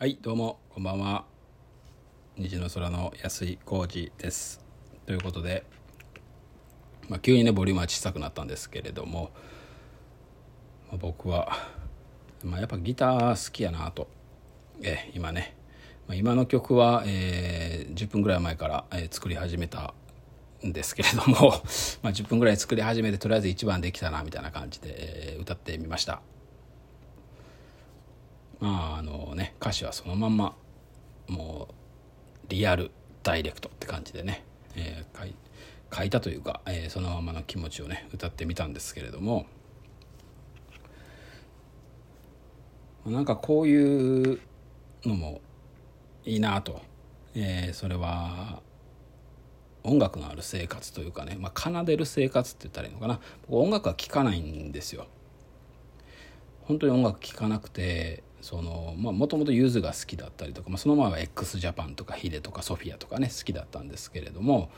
はいどうもこんばんは。虹の空の安井浩二です。ということで、まあ、急にねボリュームは小さくなったんですけれども、まあ僕は、まあ、やっぱギター好きやなと。え今ね、まあ、今の曲は、えー10分ぐらい前から、えー作り始めたんですけれども、ま、10分ぐらい作り始めてとりあえず1番できたなみたいな感じで、えー歌ってみました。まああのね歌詞はそのまんまもうリアルダイレクトって感じでね、えー書い書いたというか、えーそのままの気持ちをね歌ってみたんですけれどもなんかこういうのもいいなと、えーそれは音楽のある生活というかね、まあ、奏でる生活って言ったらいいのかな。僕音楽は聴かないんですよ。本当に音楽聴かなくてそのまあもともとゆずが好きだったりとか、まあ、その前は x ジャパンとか hide とかソフィアとかね好きだったんですけれども、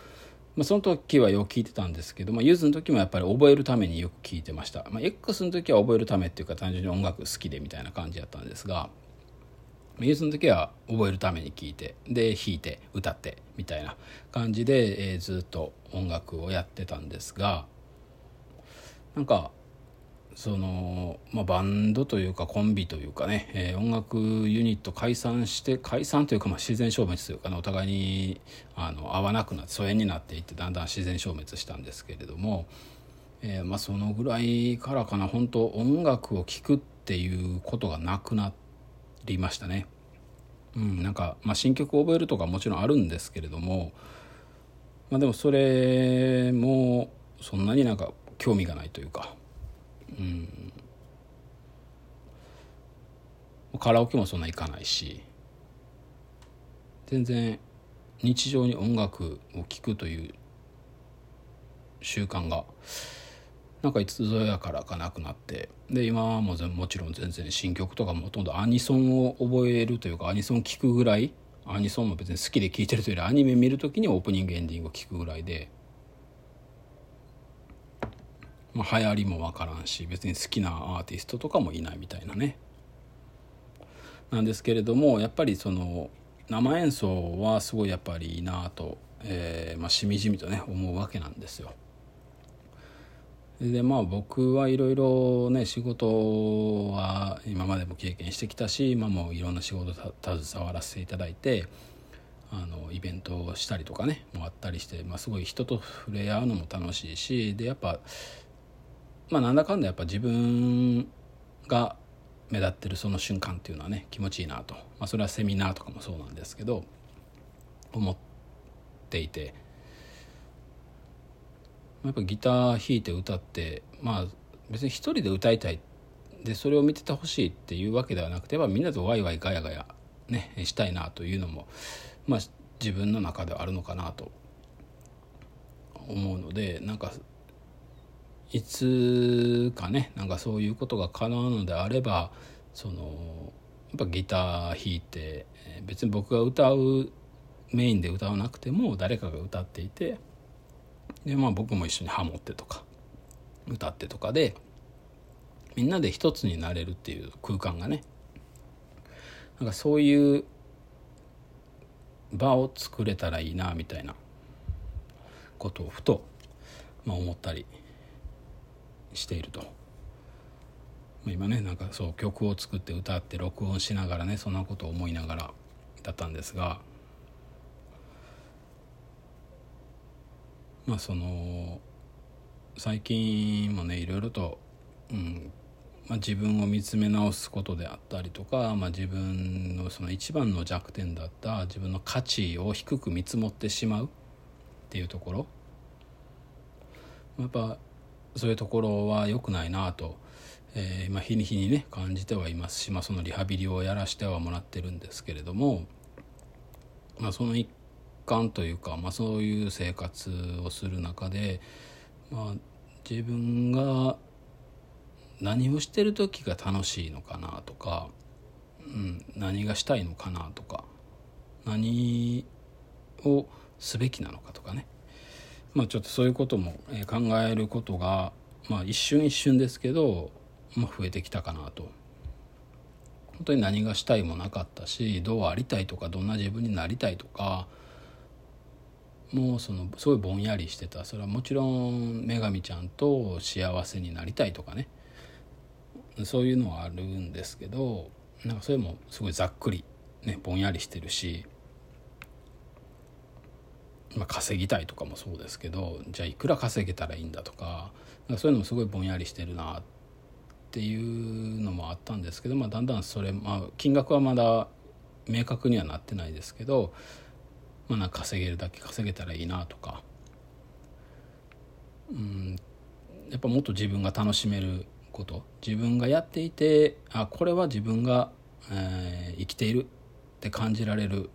まあ、その時はよく聞いてたんですけど、まあ、ゆずの時もやっぱり覚えるためによく聞いてました、まあ、X の時は覚えるためっていうか単純に音楽好きでみたいな感じだったんですがゆずの時は覚えるために聞いてで弾いて歌ってみたいな感じで、えーずっと音楽をやってたんですがなんかその、まあ、バンドというかコンビというかね、えー音楽ユニット解散して解散というかまあ自然消滅というかねお互いにあの合わなくなって疎遠になっていってだんだん自然消滅したんですけれども、えーまあ、そのぐらいからかな本当音楽を聴くっていうことがなくなりましたね。うん、なんか、まあ、新曲を覚えるとかもちろんあるんですけれども、まあ、でもそれもそんなになんか興味がないというか。うんカラオケもそんな行かないし全然日常に音楽を聴くという習慣がなんかいつぞやからかなくなってで今ももちろん全然新曲とかもほとんどアニソンを覚えるというかアニソン聴くぐらいアニソンも別に好きで聴いてるというよりアニメ見る時にオープニングエンディングを聴くぐらいで。まあ、流行りも分からんし別に好きなアーティストとかもいないみたいなねなんですけれどもやっぱりその生演奏はすごいやっぱりいいなと、えーまあ、しみじみとね思うわけなんですよ。でまあ僕はいろいろね仕事は今までも経験してきたし今もいろんな仕事携わらせていただいてあのイベントをしたりとかねもあったりして、まあ、すごい人と触れ合うのも楽しいしでやっぱまあなんだかんだやっぱ自分が目立ってるその瞬間っていうのはね気持ちいいなと、まあ、それはセミナーとかもそうなんですけど思っていて。やっぱギター弾いて歌ってまあ別に一人で歌いたい。でそれを見ててほしいっていうわけではなくてやっぱみんなとワイワイガヤガヤねしたいなというのもまあ自分の中ではあるのかなと思うのでなんかいつかねなんかそういうことが叶うのであればそのやっぱギター弾いて別に僕が歌うメインで歌わなくても誰かが歌っていてでまあ僕も一緒にハモってとか歌ってとかでみんなで一つになれるっていう空間がねなんかそういう場を作れたらいいなみたいなことをふと、まあ、思ったりしていると。今ねなんかそう曲を作って歌って録音しながらねそんなことを思いながらだったんですがまあその最近もねいろいろと、うんまあ、自分を見つめ直すことであったりとか、まあ、自分のその一番の弱点だった自分の価値を低く見積もってしまうっていうところやっぱそういうところは良くないなと、えーまあ、日に日にね感じてはいますし、まあ、そのリハビリをやらせてはもらってるんですけれども、まあ、その一環というか、まあ、そういう生活をする中で、まあ、自分が何をしてる時が楽しいのかなとか、うん、何がしたいのかなとか何をすべきなのかとかね、まあ、ちょっとそういうことも考えることが、まあ、一瞬一瞬ですけど、まあ、増えてきたかなと。本当に何がしたいもなかったしどうありたいとかどんな自分になりたいとかもうそのすごいぼんやりしてたそれはもちろん女神ちゃんと幸せになりたいとかねそういうのはあるんですけどなんかそれもすごいざっくり、ね、ぼんやりしてるし、まあ、稼ぎたいとかもそうですけどじゃあいくら稼げたらいいんだとかかそういうのもすごいぼんやりしてるなっていうのもあったんですけど、まあ、だんだんそれ、まあ、金額はまだ明確にはなってないですけど、まあ、なんか稼げるだけ稼げたらいいなとか、うん、やっぱもっと自分が楽しめること。自分がやっていてあこれは自分が、えー、生きているって感じられる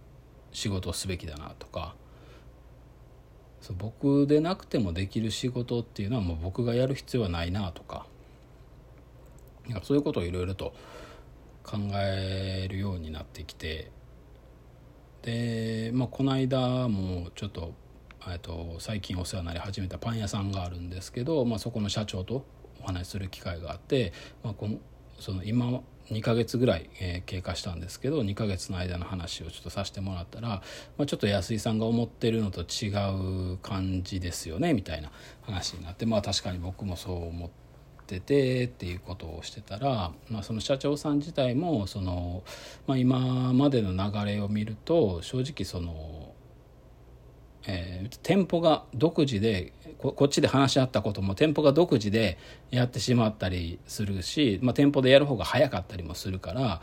仕事をすべきだなとか。そう僕でなくてもできる仕事っていうのはもう僕がやる必要はないなとかかそういうことをいろいろと考えるようになってきてで、まあ、この間もちょっとと最近お世話になり始めたパン屋さんがあるんですけど、まあ、そこの社長とお話しする機会があって、まあ、このその今2ヶ月ぐらい、えー、経過したんですけど2ヶ月の間の話をちょっとさせてもらったら、まあ、ちょっと安井さんが思ってるのと違う感じですよねみたいな話になってまあ確かに僕もそう思っててっていうことをしてたら、まあ、その社長さん自体もその、まあ、今までの流れを見ると正直そのえー、店舗が独自でこっちで話し合ったことも店舗が独自でやってしまったりするし、まあ、店舗でやる方が早かったりもするから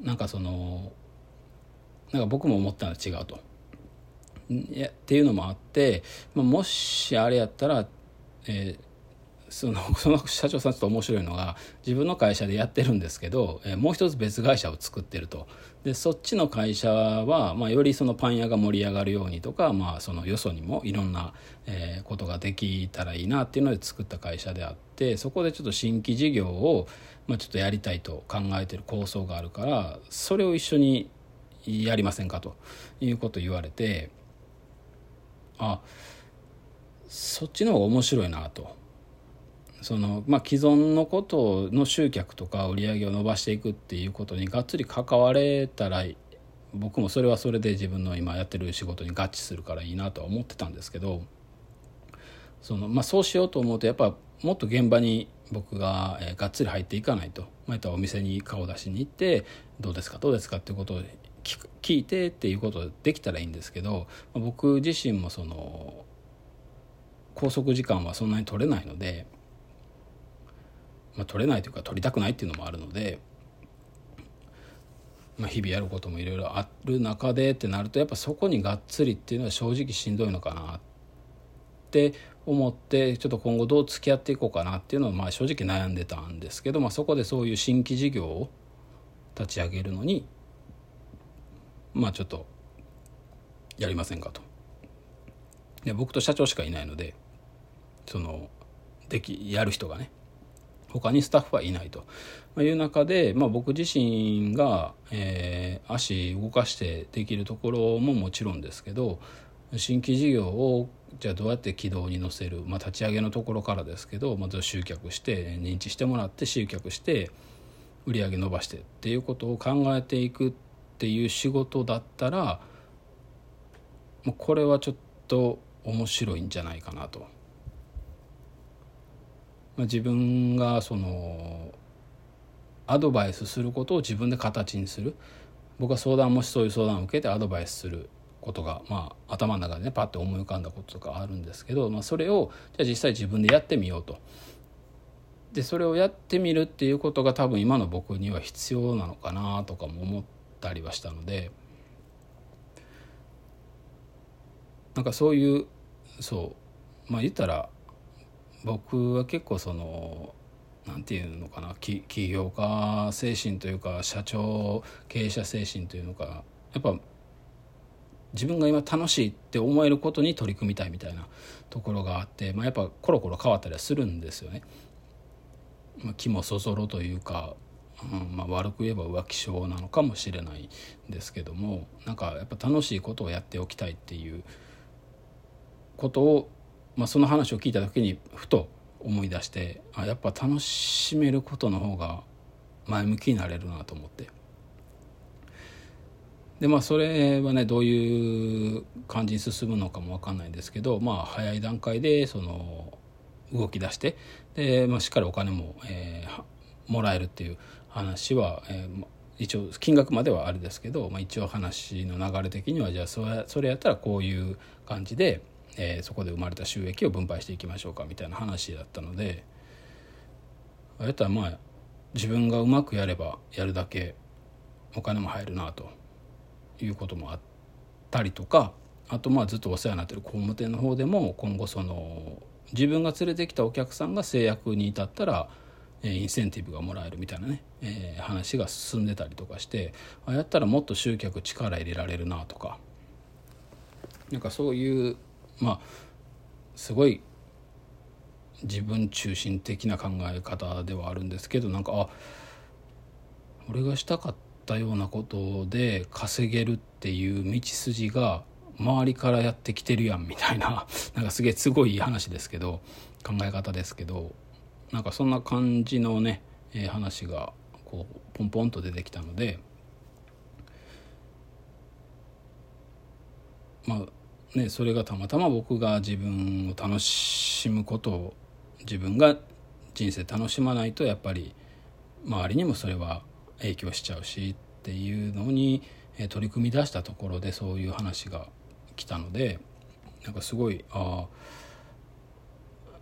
なんかそのなんか僕も思ったのは違うと。いやっていうのもあって、まあ、もしあれやったら、えー、その その社長さんちょっと面白いのが自分の会社でやってるんですけど、えー、もう一つ別会社を作ってるとでそっちの会社は、まあ、よりそのパン屋が盛り上がるようにとか、まあ、そのよそにもいろんな、えー、ことができたらいいなっていうので作った会社であってそこでちょっと新規事業を、まあ、ちょっとやりたいと考えてる構想があるからそれを一緒にやりませんか？ということを言われてあそっちの方が面白いなと。そのまあ、既存のことの集客とか売り上げを伸ばしていくっていうことにがっつり関われたら僕もそれはそれで自分の今やってる仕事に合致するからいいなとは思ってたんですけどその、まあ、そうしようと思うとやっぱもっと現場に僕が、えー、がっつり入っていかないと、まあ、お店に顔出しに行ってどうですかどうですかっていうことを聞いてっていうことできたらいいんですけど、まあ、僕自身もその拘束時間はそんなに取れないので。まあ、取れないというか取りたくないっていうのもあるので、まあ、日々やることもいろいろある中でってなるとやっぱそこにがっつりっていうのは正直しんどいのかなって思ってちょっと今後どう付き合っていこうかなっていうのはまあ正直悩んでたんですけど、まあ、そこでそういう新規事業を立ち上げるのにまあちょっとやりませんかと。で僕と社長しかいないのでそのできやる人がね他にスタッフはいないという中で、まあ、僕自身が、えー、足動かしてできるところももちろんですけど新規事業をじゃあどうやって軌道に乗せる、まあ、立ち上げのところからですけどまず集客して認知してもらって集客して売り上げ伸ばしてっていうことを考えていくっていう仕事だったらこれはちょっと面白いんじゃないかなと。まあ、自分がそのアドバイスすることを自分で形にする。僕は相談もしそういう相談を受けてアドバイスすることが、まあ、頭の中でねパッと思い浮かんだこととかあるんですけど、まあ、それをじゃあ実際自分でやってみようと。でそれをやってみるっていうことが多分今の僕には必要なのかなとかも思ったりはしたので。なんかそういうそう。まあ言ったら僕は結構そのなんていうのかな起業家精神というか社長経営者精神というのかやっぱ自分が今楽しいって思えることに取り組みたいみたいなところがあって、まあ、やっぱコロコロ変わったりはするんですよね。まあ、気もそぞろというか、うんまあ、悪く言えば浮気症なのかもしれないですけどもなんかやっぱ楽しいことをやっておきたいっていうことを、まあ、その話を聞いた時にふと思い出してあやっぱ楽しめることの方が前向きになれるなと思って。でまあそれはねどういう感じに進むのかも分かんないんですけどまあ早い段階でその動き出してで、まあ、しっかりお金も、えー、もらえるっていう話は、えー、一応金額まではあれですけど、まあ、一応話の流れ的にはじゃあそれそれやったらこういう感じで、えー、そこで生まれた収益を分配していきましょうかみたいな話だったのでやったらまあ自分がうまくやればやるだけお金も入るなということもあったりとかあとまあずっとお世話になってる工務店の方でも今後その自分が連れてきたお客さんが制約に至ったらインセンティブがもらえるみたいなね、えー、話が進んでたりとかしてあやったらもっと集客力入れられるなとかなんかそういうまあすごい自分中心的な考え方ではあるんですけどなんかあ俺がしたかったようなことで稼げるっていう道筋が周りからやってきてるやんみたいな なんかすげえすごい話ですけど考え方ですけどなんかそんな感じのね、え、話がこうポンポンと出てきたのでまあねそれがたまたま僕が自分を楽しむことを自分が人生楽しまないとやっぱり周りにもそれは影響しちゃうしっていうのに取り組み出したところでそういう話が来たのでなんかすごいああ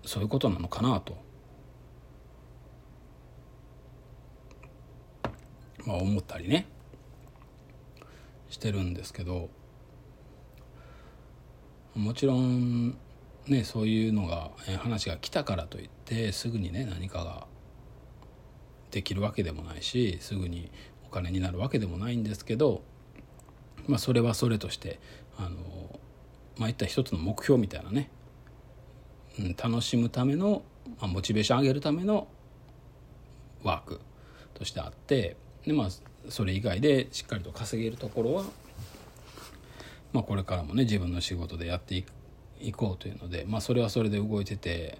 そういうことなのかなと、まあ、思ったりね。してるんですけど。もちろんねそういうのが話が来たからといってすぐにね何かができるわけでもないしすぐにお金になるわけでもないんですけど、まあ、それはそれとしてあのまあいった一つの目標みたいなね、うん、楽しむための、まあ、モチベーション上げるためのワークとしてあってでまあそれ以外でしっかりと稼げるところは、まあ、これからもね自分の仕事でやっていこうというので、まあ、それはそれで動いてて、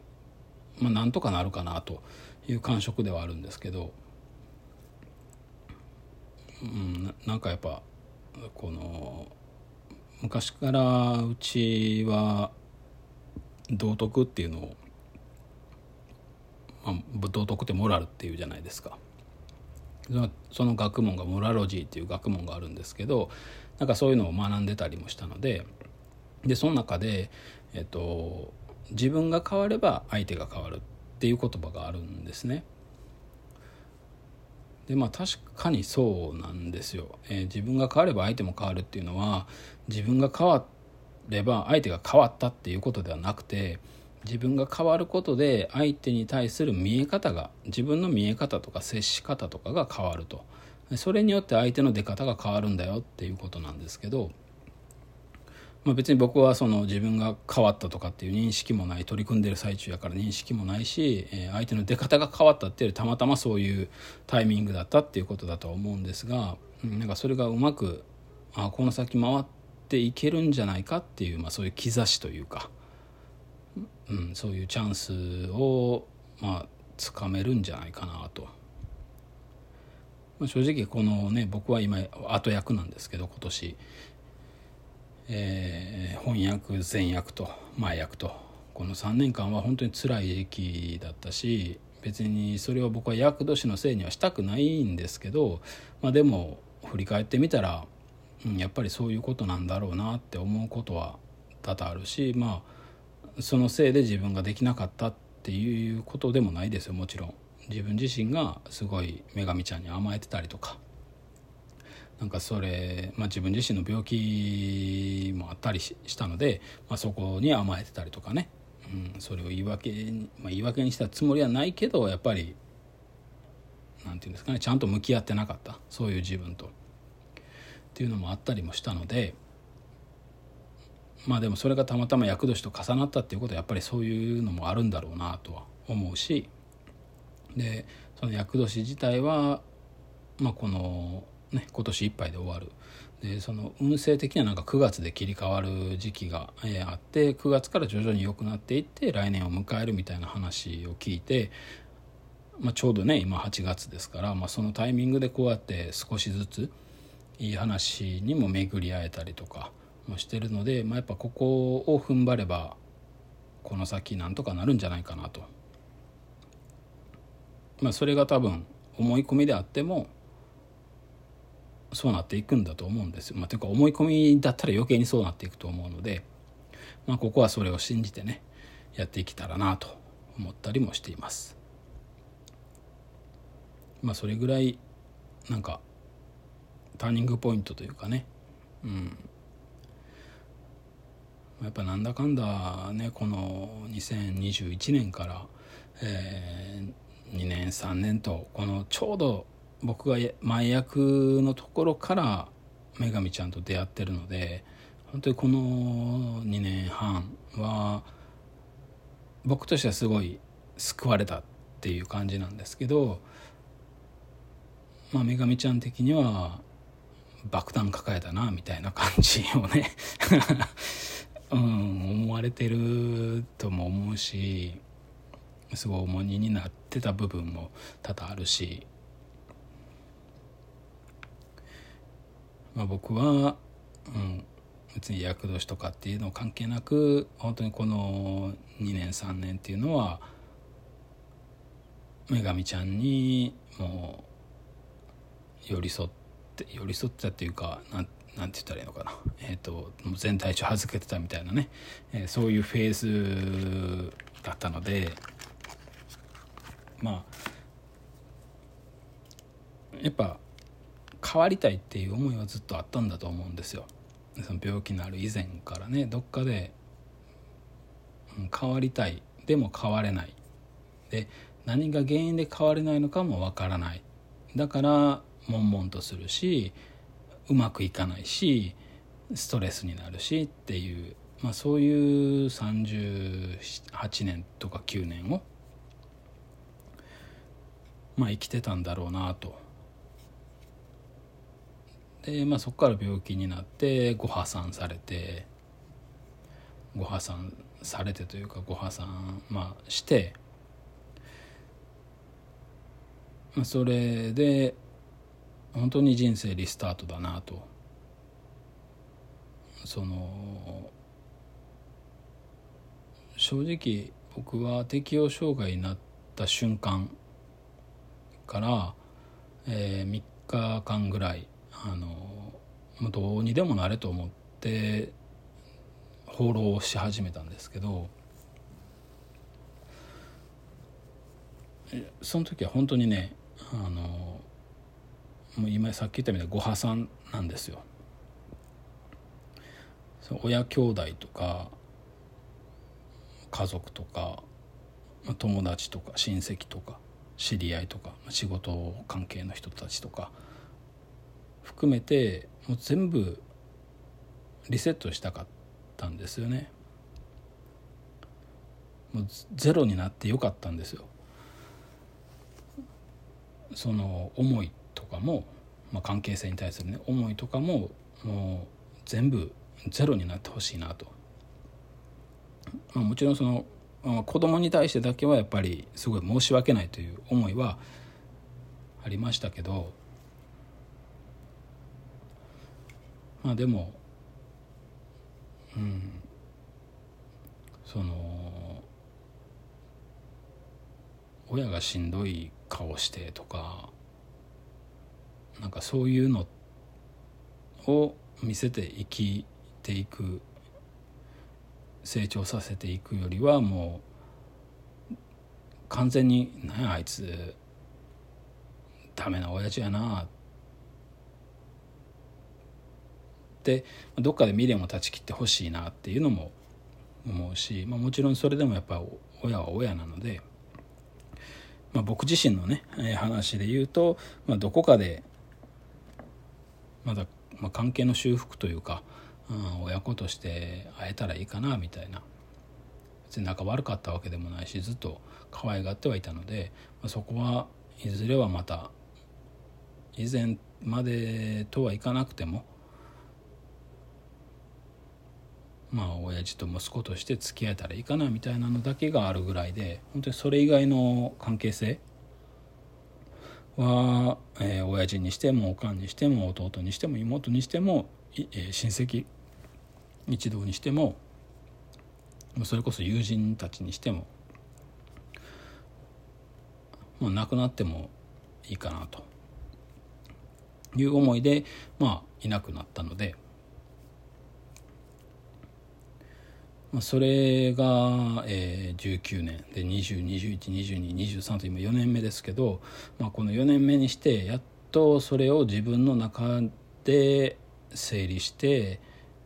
まあ、なんとかなるかなという感触ではあるんですけど、うん、なんかやっぱこの昔からうちは道徳っていうのを、まあ、道徳ってモラルっていうじゃないですか。その学問がモラロジーっていう学問があるんですけどなんかそういうのを学んでたりもしたのででその中で、えっと、自分が変われば相手が変わるっていう言葉があるんですね。でまあ確かにそうなんですよ、えー、自分が変われば相手も変わるっていうのは自分が変われば相手が変わったっていうことではなくて自分が変わることで相手に対する見え方が自分の見え方とか接し方とかが変わるとそれによって相手の出方が変わるんだよっていうことなんですけどまあ、別に僕はその自分が変わったとかっていう認識もない取り組んでる最中やから認識もないし、え相手の出方が変わったっていうよりたまたまそういうタイミングだったっていうことだと思うんですが、うん、なんかそれがうまくあこの先回っていけるんじゃないかっていう、まあ、そういう兆しというか、うん、そういうチャンスをまあつかめるんじゃないかなと。正直このね僕は今後役なんですけど今年。えー、翻訳前訳と、前役とこの3年間は本当に辛い時期だったし別にそれを僕は厄年のせいにはしたくないんですけど、まあ、でも振り返ってみたら、うん、やっぱりそういうことなんだろうなって思うことは多々あるしまあそのせいで自分ができなかったっていうことでもないですよもちろん。自分自身がすごい女神ちゃんに甘えてたりとか。なんかそれ、まあ、自分自身の病気もあったりしたので、まあ、そこに甘えてたりとかね、うん、それを言い訳に、まあ、言い訳にしたつもりはないけどやっぱりなんていうんですかねちゃんと向き合ってなかった。そういう自分と。っていうのもあったりもしたので。まあでもそれがたまたま厄年と重なったっていうことはやっぱりそういうのもあるんだろうなとは思うし。でその厄年自体は、まあ、この、ね、今年いっぱいで終わる。でその運勢的にはなんか9月で切り替わる時期が、え、あって9月から徐々に良くなっていって来年を迎えるみたいな話を聞いて、まあ、ちょうどね今8月ですから、まあ、そのタイミングでこうやって少しずついい話にも巡り会えたりとかもしてるので、まあ、やっぱここを踏ん張ればこの先なんとかなるんじゃないかなと。まあ、それが多分思い込みであってもそうなっていくんだと思うんですよ。まあ、というか思い込みだったら余計にそうなっていくと思うので、まあ、ここはそれを信じてねやっていけたらなと思ったりもしています。まあそれぐらいなんかターニングポイントというかね、うん、やっぱなんだかんだねこの2021年から、えー、2年3年とこのちょうど僕が前役のところから女神ちゃんと出会ってるので本当にこの2年半は僕としてはすごい救われたっていう感じなんですけど、まあ、女神ちゃん的には爆弾抱えたなみたいな感じをね うん、思われてるとも思うしすごい重荷になってた部分も多々あるし、まあ、僕は、うん、別に厄年とかっていうの関係なく本当にこの2年3年っていうのは女神ちゃんにもう寄り添って寄り添ってたっていうかなんなんて言ったらいいのかな、えーと、と全体重預けてたみたいなね、えー、そういうフェーズだったのでまあやっぱ変わりたいっていう思いはずっとあったんだと思うんですよ。その病気のある以前からねどっかで、変わりたい。でも変われない。で何が原因で変われないのかもわからない。だから悶々とするしうまくいかないしストレスになるしっていう、まあ、そういう38年とか9年をまあ、生きてたんだろうなと。で、まあ、そこから病気になってご破産されてご破産されてというかご破産、まあ、して、まあ、それで本当に人生リスタートだなとその正直僕は適応障害になった瞬間から、えー、3日間ぐらいあのどうにでもなれと思って放浪し始めたんですけどその時は本当にねあのもう今さっき言ったみたいにご破産なんですよ。親兄弟とか家族とか友達とか親戚とか知り合いとか仕事関係の人たちとか含めてもう全部リセットしたかったんですよね。もうゼロになってよかったんですよ。その思いとかも、まあ、関係性に対するね思いとかももう全部ゼロになってほしいなと、まあ、もちろんその子供に対してだけはやっぱりすごい申し訳ないという思いはありましたけどまあでもうんその親がしんどい顔してとかなんかそういうのを見せて生きていく成長させていくよりはもう完全に「何やあいつダメな親父やな」ってどっかで未練を断ち切ってほしいなっていうのも思うし、まあ、もちろんそれでもやっぱ親は親なので、まあ、僕自身のね話で言うと、まあ、どこかでまだ、まあ、関係の修復というか、うん、親子として会えたらいいかなみたいな。別に仲悪かったわけでもないしずっと可愛がってはいたので、まあ、そこはいずれはまた以前までとはいかなくてもまあ親父と息子として付き合えたらいいかなみたいなのだけがあるぐらいで本当にそれ以外の関係性は、えー、親父にしてもおかんにしても弟にしても妹にしても、親戚一同にしてもそれこそ友人たちにしてももう亡くなってもいいかなという思いでまあいなくなったので。まあ、それが、えー、19年で20212223と今4年目ですけど、まあ、この4年目にしてやっとそれを自分の中で整理して、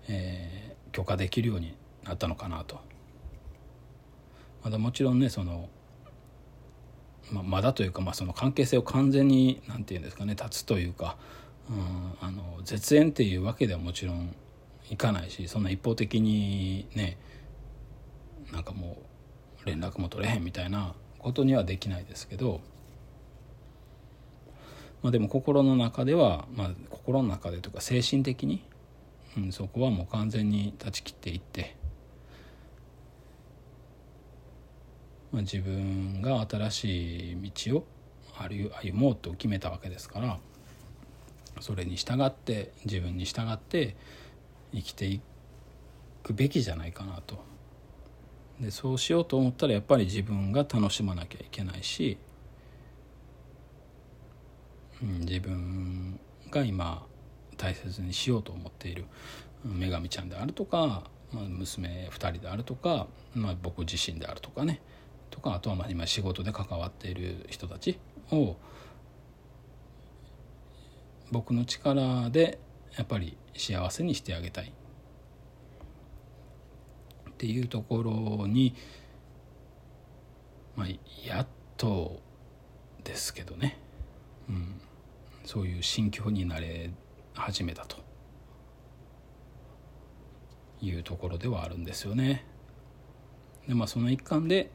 えー、許可できるようになったのかなと。まだもちろんねそのま、まだというか、まあ、その関係性を完全に何て言うんですかね断つというか、うん、あの絶縁っていうわけではもちろんいかないしそんな一方的にねなんかもう連絡も取れへんみたいなことにはできないですけど、まあ、でも心の中では、まあ、心の中でとか精神的に、うん、そこはもう完全に断ち切っていって、まあ、自分が新しい道を歩もうと決めたわけですからそれに従って自分に従って生きていくべきじゃないかなと。でそうしようと思ったらやっぱり自分が楽しまなきゃいけないし、うん、自分が今大切にしようと思っている女神ちゃんであるとか、娘2人であるとか、まあ、僕自身であるとかねとかあとはまあ今仕事で関わっている人たちを僕の力でやっぱり幸せにしてあげたい。っていうところに、まあ、やっとですけどね、うん、そういう心境になれ始めたというところではあるんですよね。でまあその一環で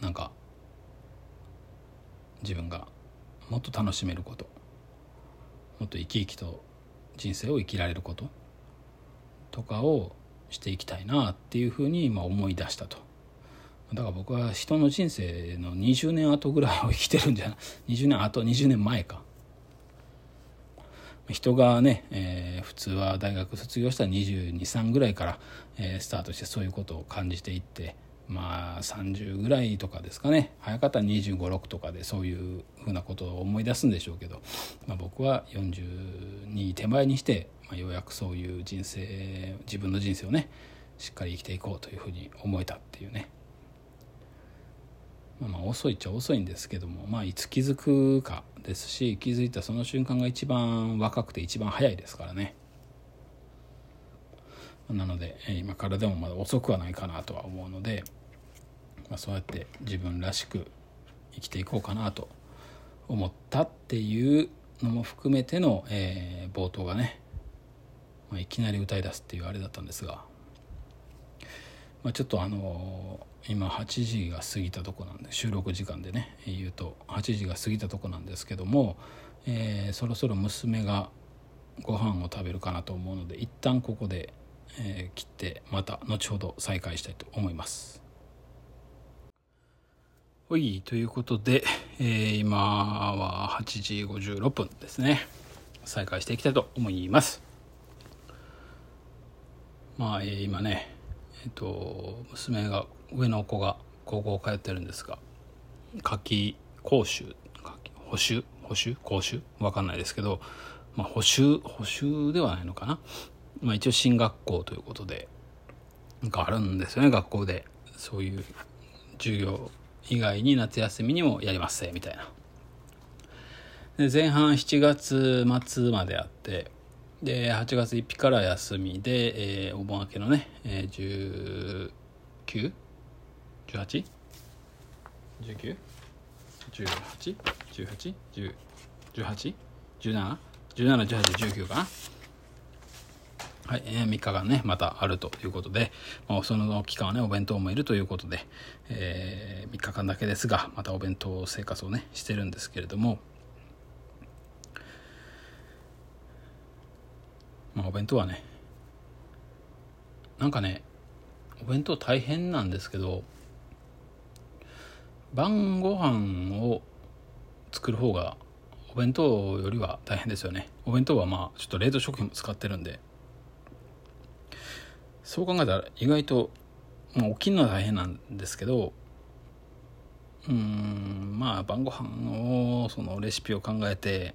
なんか自分がもっと楽しめることもっと生き生きと人生を生きられることとかをしていきたいなっていうふうに今思い出したとだから僕は人の人生の20年後ぐらいを生きてるんじゃない20年後20年前か人がね、えー、普通は大学卒業したら223ぐらいから、えー、スタートしてそういうことを感じていってまあ30ぐらいとかですかね。早かったら2 5 6とかでそういうふうなことを思い出すんでしょうけど、まあ、僕は42手前にして、まあ、ようやくそういう人生自分の人生をねしっかり生きていこうというふうに思えたっていうね。まあ遅いっちゃ遅いんですけどもまあいつ気づくかですし気づいたその瞬間が一番若くて一番早いですからね。なので今からでもまだ遅くはないかなとは思うので、まあ、そうやって自分らしく生きていこうかなと思ったっていうのも含めての、えー、冒頭がね、まあ、いきなり歌い出すっていうあれだったんですが、まあ、ちょっとあのー、今8時が過ぎたとこなんで収録時間でね言うと8時が過ぎたとこなんですけども、えー、そろそろ娘がご飯を食べるかなと思うので一旦ここでえー、切ってまた後ほど再開したいと思います。はい、ということで、えー、今は8時56分ですね。再開していきたいと思います。まあ、えー、今ね、えっと、娘が上の子が高校通ってるんですが夏季講習補習補習講習分かんないですけど、まあ、補習補習ではないのかな、まあ、一応進学校ということでなんかあるんですよね学校で。そういう授業以外に夏休みにもやりますみたいな。で前半7月末まであってで8月1日から休みで、えー、お盆明けのね、えー、19?18?18?18?18?17?17?18?19 かな？はい、えー、3日間ね、またあるということで、まあ、その期間はね、お弁当もいるということで、えー、3日間だけですが、またお弁当生活をね、してるんですけれども、まあ、お弁当はねなんかねお弁当大変なんですけど晩ご飯を作る方がお弁当よりは大変ですよね。お弁当はまあちょっと冷凍食品も使ってるんで。そう考えたら意外と、まあ、起きるのは大変なんですけどうんまあ晩ご飯をそのレシピを考えて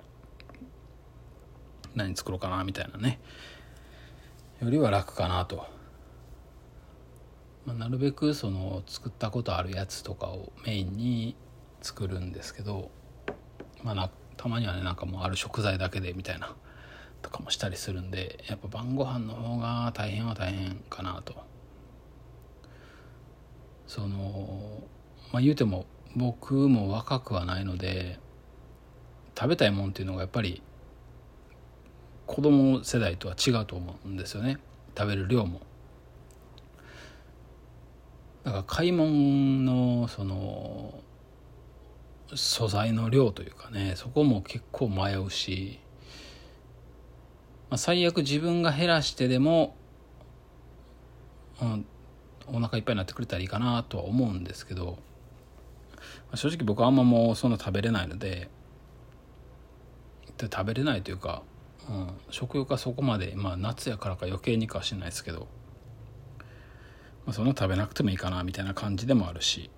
何作ろうかなみたいなね。よりは楽かなと、まあ、なるべくその作ったことあるやつとかをメインに作るんですけどまあたまにはねなんかもうある食材だけでみたいなとかもしたりするんでやっぱ晩ご飯の方が大変は大変かなとそのまあ言うても僕も若くはないので食べたいもんっていうのがやっぱり子供世代とは違うと思うんですよね食べる量も。だから買い物のその素材の量というかねそこも結構迷うし、まあ、最悪自分が減らしてでも、うん、お腹いっぱいになってくれたらいいかなとは思うんですけど、まあ、正直僕はあんまもうそんな食べれないのでで食べれないというかうん、食欲がそこまで、まあ、夏やからか余計にかはしないですけど、まあ、そんな食べなくてもいいかなみたいな感じでもあるし、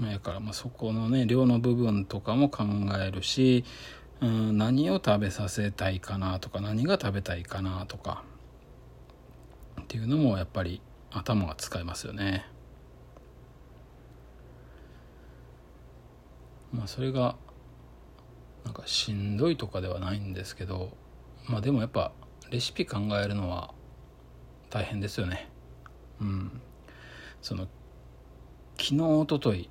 まあ、やからまあそこのね量の部分とかも考えるし、うん、何を食べさせたいかなとか何が食べたいかなとか。っていうのもやっぱり頭が使いますよね。まあそれがなんかしんどいとかではないんですけどまあでもやっぱレシピ考えるのは大変ですよね。うん。その昨日おととい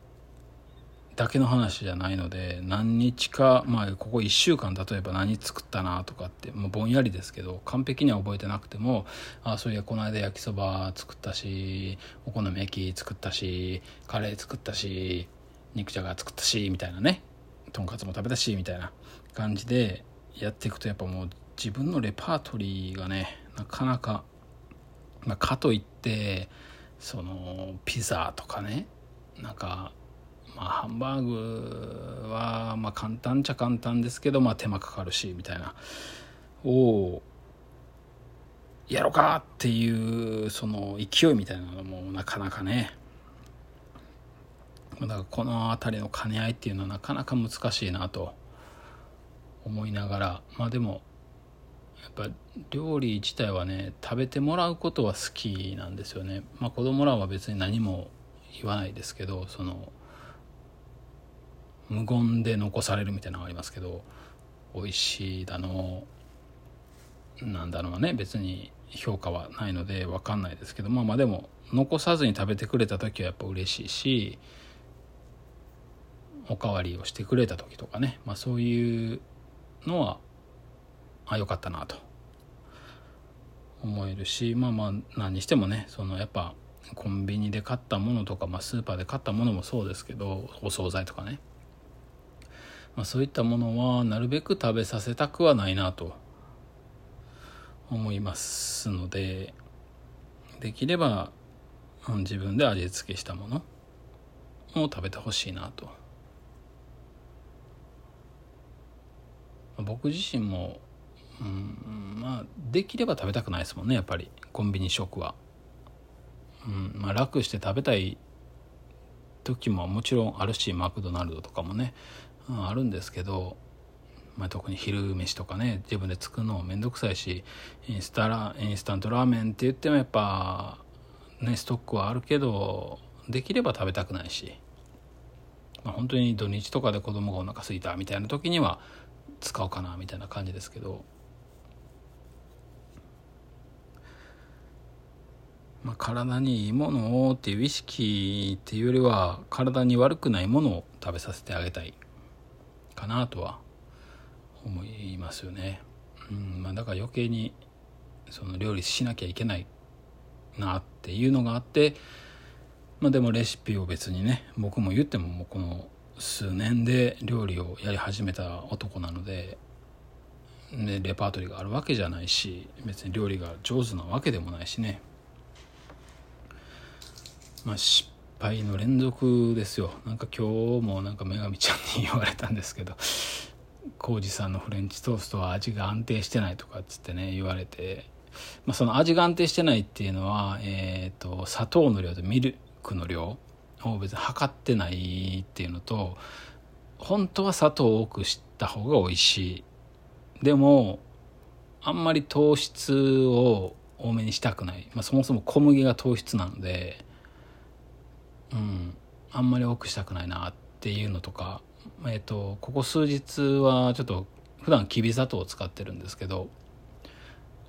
だけの話じゃないので何日かまあここ1週間例えば何作ったなとかってもうぼんやりですけど完璧には覚えてなくてもあそういやこの間焼きそば作ったしお好み焼き作ったしカレー作ったし肉じゃが作ったしみたいなねとんかつも食べたしみたいな感じでやっていくとやっぱもう自分のレパートリーがねなかなか、まあ、かといってそのピザとかねなんかまあハンバーグはまあ簡単っちゃ簡単ですけどまあ手間かかるしみたいなをやろうかっていうその勢いみたいなのもなかなかねだからこの辺りの兼ね合いっていうのはなかなか難しいなと思いながらまあでもやっぱ料理自体はね食べてもらうことは好きなんですよね。まあ、子供らは別に何も言わないですけどその無言で残されるみたいなのがありますけど美味しいだのなんだろうね別に評価はないので分かんないですけどまあまあでも残さずに食べてくれた時はやっぱ嬉しいしおかわりをしてくれた時とかね、まあ、そういうのはあ良かったなと。思えるしまあまあ何にしてもねそのやっぱコンビニで買ったものとか、まあ、スーパーで買ったものもそうですけどお惣菜とかね、まあ、そういったものはなるべく食べさせたくはないなと。思いますのでできれば自分で味付けしたものを食べてほしいなと。僕自身もうんまあできれば食べたくないですもんねやっぱり。コンビニ食は。うんまあ、楽して食べたい時ももちろんあるしマクドナルドとかもね、うん、あるんですけど、まあ、特に昼飯とかね自分で作るのも面倒くさいしインスタラインスタントラーメンって言ってもやっぱねストックはあるけどできれば食べたくないし、まあ、本当に土日とかで子供がお腹すいたみたいな時には使おうかなみたいな感じですけど。まあ、体にいいものをっていう意識っていうよりは体に悪くないものを食べさせてあげたいかなとは思いますよね。うんまあ、だから余計にその料理しなきゃいけないなっていうのがあって、まあ、でもレシピを別にね僕も言ってももうこの数年で料理をやり始めた男なので、ね、レパートリーがあるわけじゃないし別に料理が上手なわけでもないしねまあ、失敗の連続ですよ。なんか今日もなんか女神ちゃんに言われたんですけど浩二さんのフレンチトーストは味が安定してないとかっつってね言われて、まあ、その味が安定してないっていうのは、えーと、砂糖の量とミルクの量を別に測ってないっていうのと本当は砂糖を多くした方が美味しい。でもあんまり糖質を多めにしたくない、まあ、そもそも小麦が糖質なのでうん。あんまり多くしたくないなっていうのとか、えーと、ここ数日はちょっと普段きび砂糖を使ってるんですけど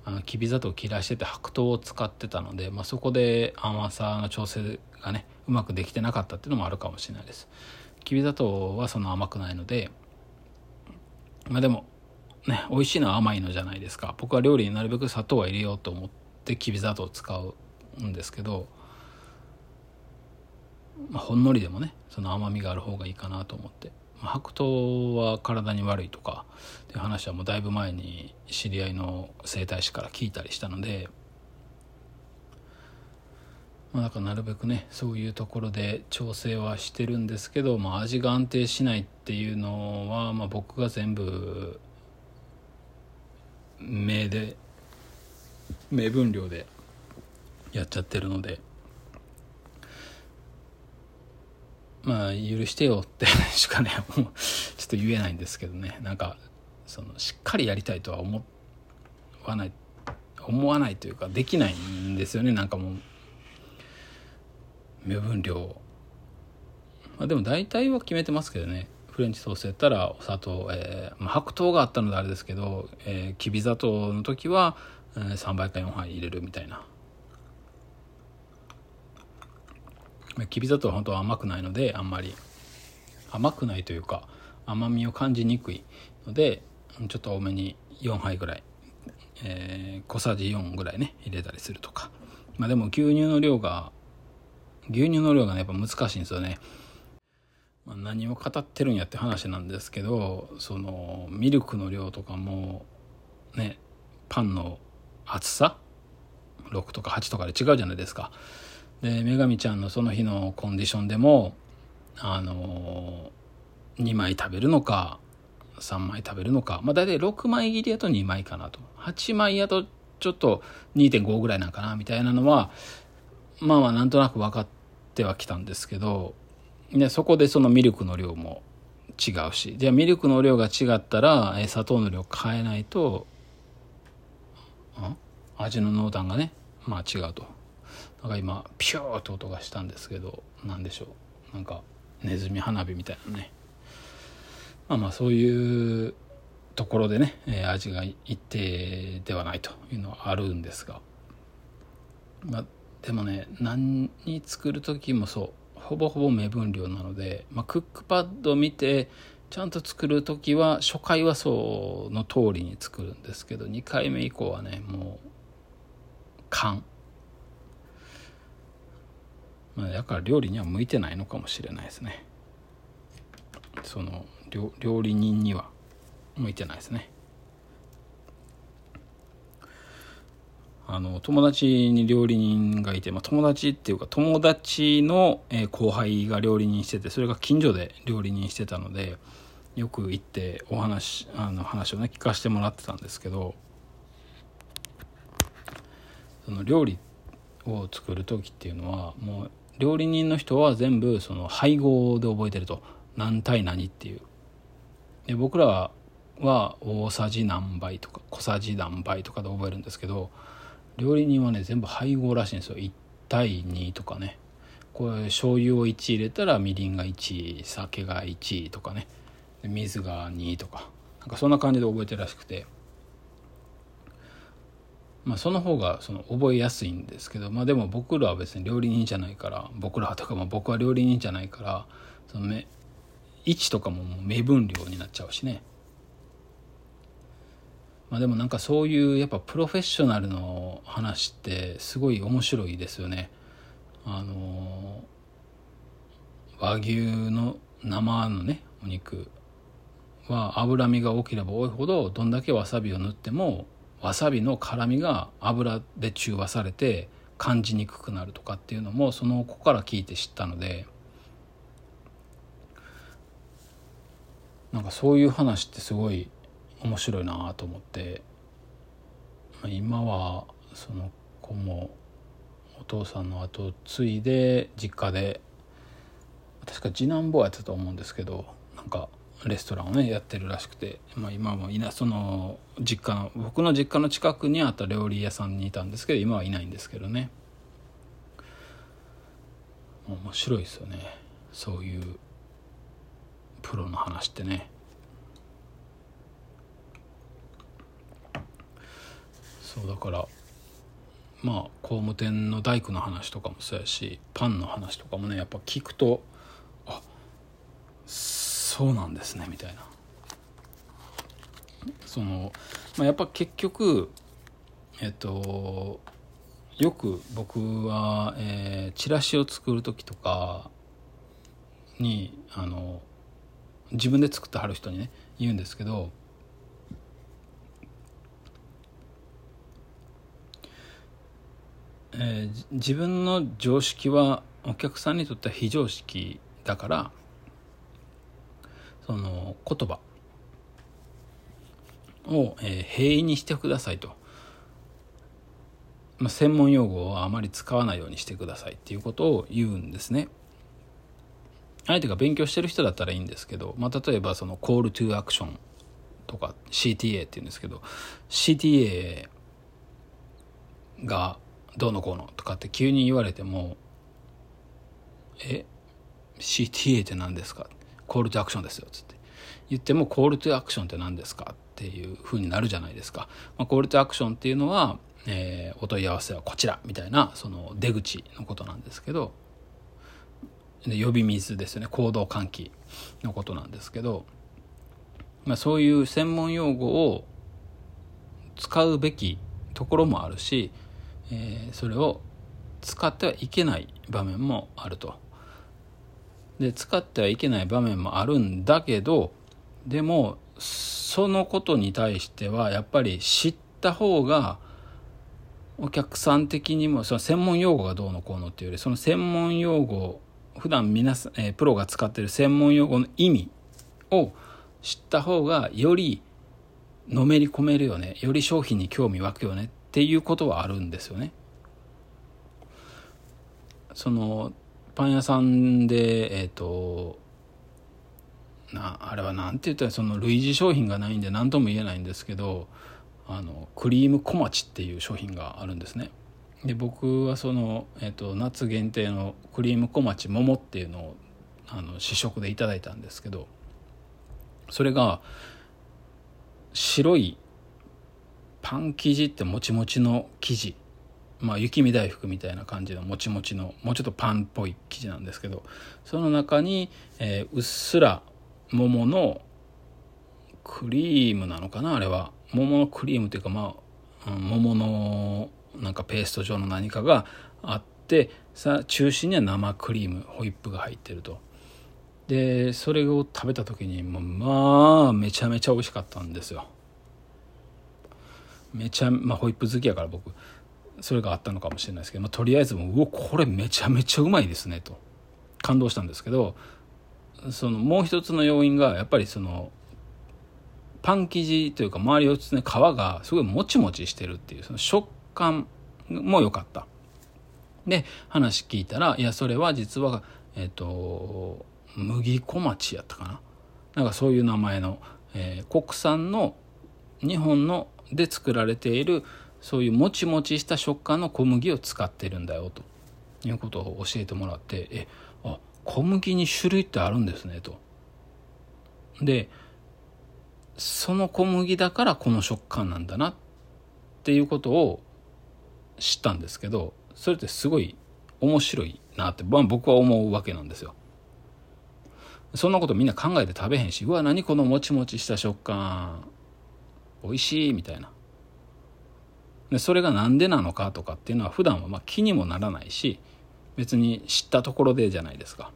あのきび砂糖を切らしてて白糖を使ってたので、まあ、そこで甘さの調整がねうまくできてなかったっていうのもあるかもしれないです。きび砂糖はその甘くないのでまあでもね美味しいのは甘いのじゃないですか。僕は料理になるべく砂糖は入れようと思ってきび砂糖を使うんですけどまあ、ほんのりでもねその甘みがある方がいいかなと思って、まあ、白桃は体に悪いとかっていう話はもうだいぶ前に知り合いの整体師から聞いたりしたので、まあ、だからなるべくねそういうところで調整はしてるんですけど、まあ、味が安定しないっていうのは、まあ、僕が全部目で目分量でやっちゃってるので。まあ許してよってしかねもうちょっと言えないんですけどね。なんかそのしっかりやりたいとは思わない思わないというかできないんですよね。なんかもう目分量まあでも大体は決めてますけどね。フレンチソースやったらお砂糖、えーまあ、白糖があったのであれですけど、えー、きび砂糖の時は、えー、3倍か4杯入れるみたいな。きび砂糖は本当は甘くないのであんまり。甘くないというか甘みを感じにくいのでちょっと多めに4杯ぐらい、えー、小さじ4ぐらいね入れたりするとか。まあでも牛乳の量が牛乳の量がねやっぱ難しいんですよね、まあ、何を語ってるんやって話なんですけどそのミルクの量とかもねパンの厚さ？6とか8とかで違うじゃないですか。で女神ちゃんのその日のコンディションでもあの2枚食べるのか3枚食べるのかまあ大体6枚切りやと2枚かなと8枚やとちょっと2.5ぐらいなんかなみたいなのはまあまあなんとなく分かってはきたんですけどでそこでそのミルクの量も違うしじゃあミルクの量が違ったら砂糖の量変えないと味の濃淡がねまあ違うと。なんか今ピューって音がしたんですけど何でしょう。なんかネズミ花火みたいなね。まあまあそういうところでね、え味が一定ではないというのはあるんですが、まあ、でもね何に作る時もそう。ほぼほぼ目分量なので、まあ、クックパッド見てちゃんと作る時は初回はその通りに作るんですけど2回目以降はねもう勘まあ、だから料理には向いてないのかもしれないですね。その料理人には向いてないですね。あの友達に料理人がいて、まあ、友達っていうか友達の、え後輩が料理人しててそれが近所で料理人してたのでよく行ってお話あの話をね聞かせてもらってたんですけどその料理を作る時っていうのはもう料理人の人は全部その配合で覚えてると。何対何っていう。で僕らは大さじ何倍とか小さじ何倍とかで覚えるんですけど料理人はね全部配合らしいんですよ。1対2とかね。これ醤油を1入れたらみりんが1酒が1とかね。水が2とか。なんかそんな感じで覚えてるらしくて。まあその方がその覚えやすいんですけどまあでも僕らは別に料理人じゃないから僕らとかまあ僕は料理人じゃないからその目位置とかももう目分量になっちゃうしね。まあでもなんかそういうやっぱプロフェッショナルの話ってすごい面白いですよね。あの和牛の生のねお肉は脂身が多ければ多いほどどんだけわさびを塗ってもわさびの辛みが油で中和されて感じにくくなるとかっていうのもその子から聞いて知ったのでなんかそういう話ってすごい面白いなと思って今はその子もお父さんの後継いで実家で確か次男坊やってたと思うんですけどなんかレストランをねやってるらしくて、まあ、今もいなその実家の僕の実家の近くにあった料理屋さんにいたんですけど今はいないんですけどね。面白いですよね。そういうプロの話ってね。そうだからまあ工務店の大工の話とかもそうやしパンの話とかもねやっぱ聞くとあそうなんですねみたいな。その、まあ、やっぱ結局えっとよく僕は、えー、チラシを作る時とかにあの自分で作ってはる人にね言うんですけどえー、自分の常識はお客さんにとっては非常識だからその言葉。を、え、平易にしてくださいと、ま、専門用語をあまり使わないようにしてくださいっていうことを言うんですね。相手が勉強してる人だったらいいんですけど、まあ、例えばそのコールトゥアクションとか CTA っていうんですけど CTA がどうのこうのとかって急に言われてもえ？CTA って何ですか？コールトアクションですよつって。言ってもコールトアクションって何ですかっていうふうになるじゃないですか、まあ、コールトアクションっていうのは、えー、お問い合わせはこちらみたいなその出口のことなんですけど。呼び水ですよね。行動喚起のことなんですけど、まあ、そういう専門用語を使うべきところもあるし、えー、それを使ってはいけない場面もあると。で使ってはいけない場面もあるんだけどでもそのことに対してはやっぱり知った方がお客さん的にもその専門用語がどうのこうのっていうよりその専門用語普段皆さん、えー、プロが使ってる専門用語の意味を知った方がよりのめり込めるよねより商品に興味湧くよねっていうことはあるんですよね。そのパン屋さんでえっ、ー、となあれは何て言ったらその類似商品がないんで何とも言えないんですけどあのクリーム小町っていう商品があるんですね。で僕はその、えーと、夏限定のクリーム小町桃っていうのをあの試食でいただいたんですけどそれが白いパン生地ってもちもちの生地まあ、雪見大福みたいな感じのもちもちのもうちょっとパンっぽい生地なんですけどその中に、えー、うっすら桃のクリームなのかなあれは。桃のクリームというかまあ、うん、桃のなんかペースト状の何かがあってさ中心には生クリームホイップが入ってると。でそれを食べた時にもうまあめちゃめちゃ美味しかったんですよ。めちゃまあホイップ好きやから僕。それがあったのかもしれないですけど、まあ、とりあえずもううこれめちゃめちゃうまいですねと。感動したんですけどそのもう一つの要因がやっぱりそのパン生地というか周りをつね皮がすごいもちもちしてるっていうその食感も良かった。で話聞いたらいやそれは実はえっ、と麦小町やったかな。なんかそういう名前の、えー、国産の日本ので作られているそういうもちもちした食感の小麦を使ってるんだよということを教えてもらってえあ小麦に種類ってあるんですねと。でその小麦だからこの食感なんだなっていうことを知ったんですけどそれってすごい面白いなって、まあ、僕は思うわけなんですよ。そんなことみんな考えて食べへんしうわ何このもちもちした食感美味しいみたいなでそれが何でなのかとかっていうのは普段はま気にもならないし別に知ったところでじゃないですか。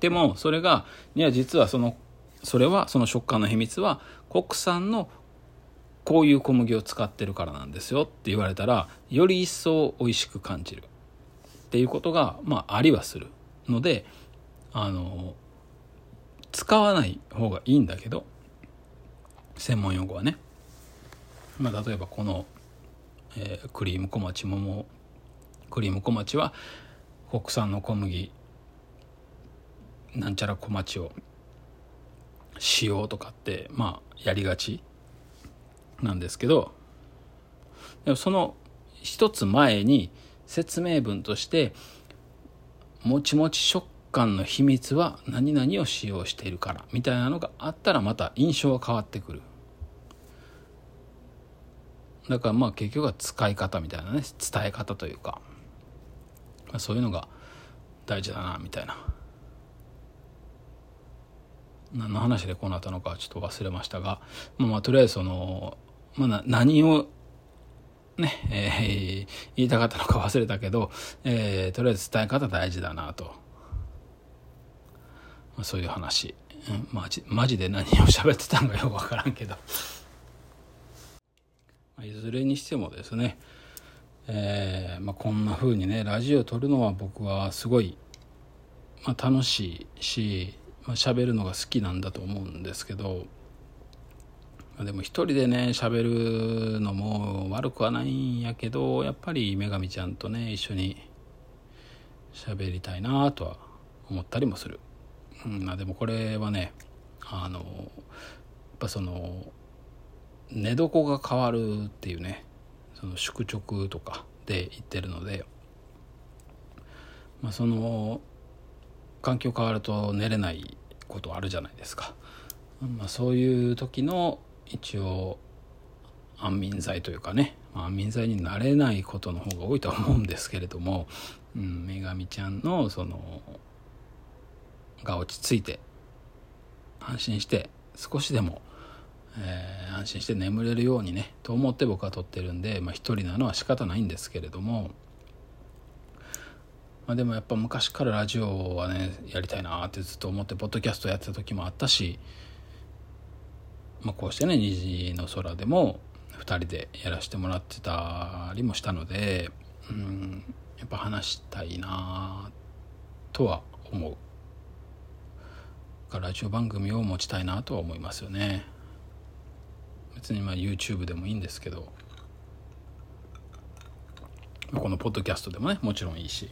でもそれがいや実はそのそれはその食感の秘密は国産のこういう小麦を使ってるからなんですよって言われたらより一層美味しく感じる。っていうことがまあありはする。のであの使わない方がいいんだけど専門用語はね、まあ、例えばこの、えー、クリーム小町桃クリーム小町は国産の小麦なんちゃら小町を使用とかってまあやりがちなんですけどでもその一つ前に説明文としてもちもち食感の秘密は何々を使用しているからみたいなのがあったらまた印象は変わってくる。だからまあ結局は使い方みたいなね伝え方というかそういうのが大事だなみたいな。何の話でこうなったのかちょっと忘れましたが、まあ、まあとりあえずその、まあ、何をね、えー、言いたかったのか忘れたけど、えー、とりあえず伝え方大事だなと、まあ、そういう話、うん、マジマジで何を喋ってたのかよく分からんけど、いずれにしてもですね、えーまあ、こんな風にねラジオを撮るのは僕はすごい、まあ、楽しいしまあ、喋るのが好きなんだと思うんですけどまあでも一人でね喋るのも悪くはないんやけどやっぱり女神ちゃんとね一緒に喋りたいなとは思ったりもする、うん、でもこれはねあのやっぱその寝床が変わるっていうねその宿直とかで言ってるので、まあ、その環境変わると寝れないことあるじゃないですか、まあ、そういう時の一応安眠剤というかね、まあ、安眠剤になれないことの方が多いとは思うんですけれども、うん、女神ちゃんのそのが落ち着いて安心して少しでも、えー、安心して眠れるようにねと思って僕は撮ってるんで、まあ、一人なのは仕方ないんですけれども、まあ、でもやっぱ昔からラジオはねやりたいなってずっと思ってポッドキャストやってた時もあったしまあ、こうしてね虹の空でも2人でやらせてもらってたりもしたので、うん、やっぱ話したいなとは思う。ラジオ番組を持ちたいなとは思いますよね。別にまあ YouTube でもいいんですけどこのポッドキャストでもねもちろんいいし、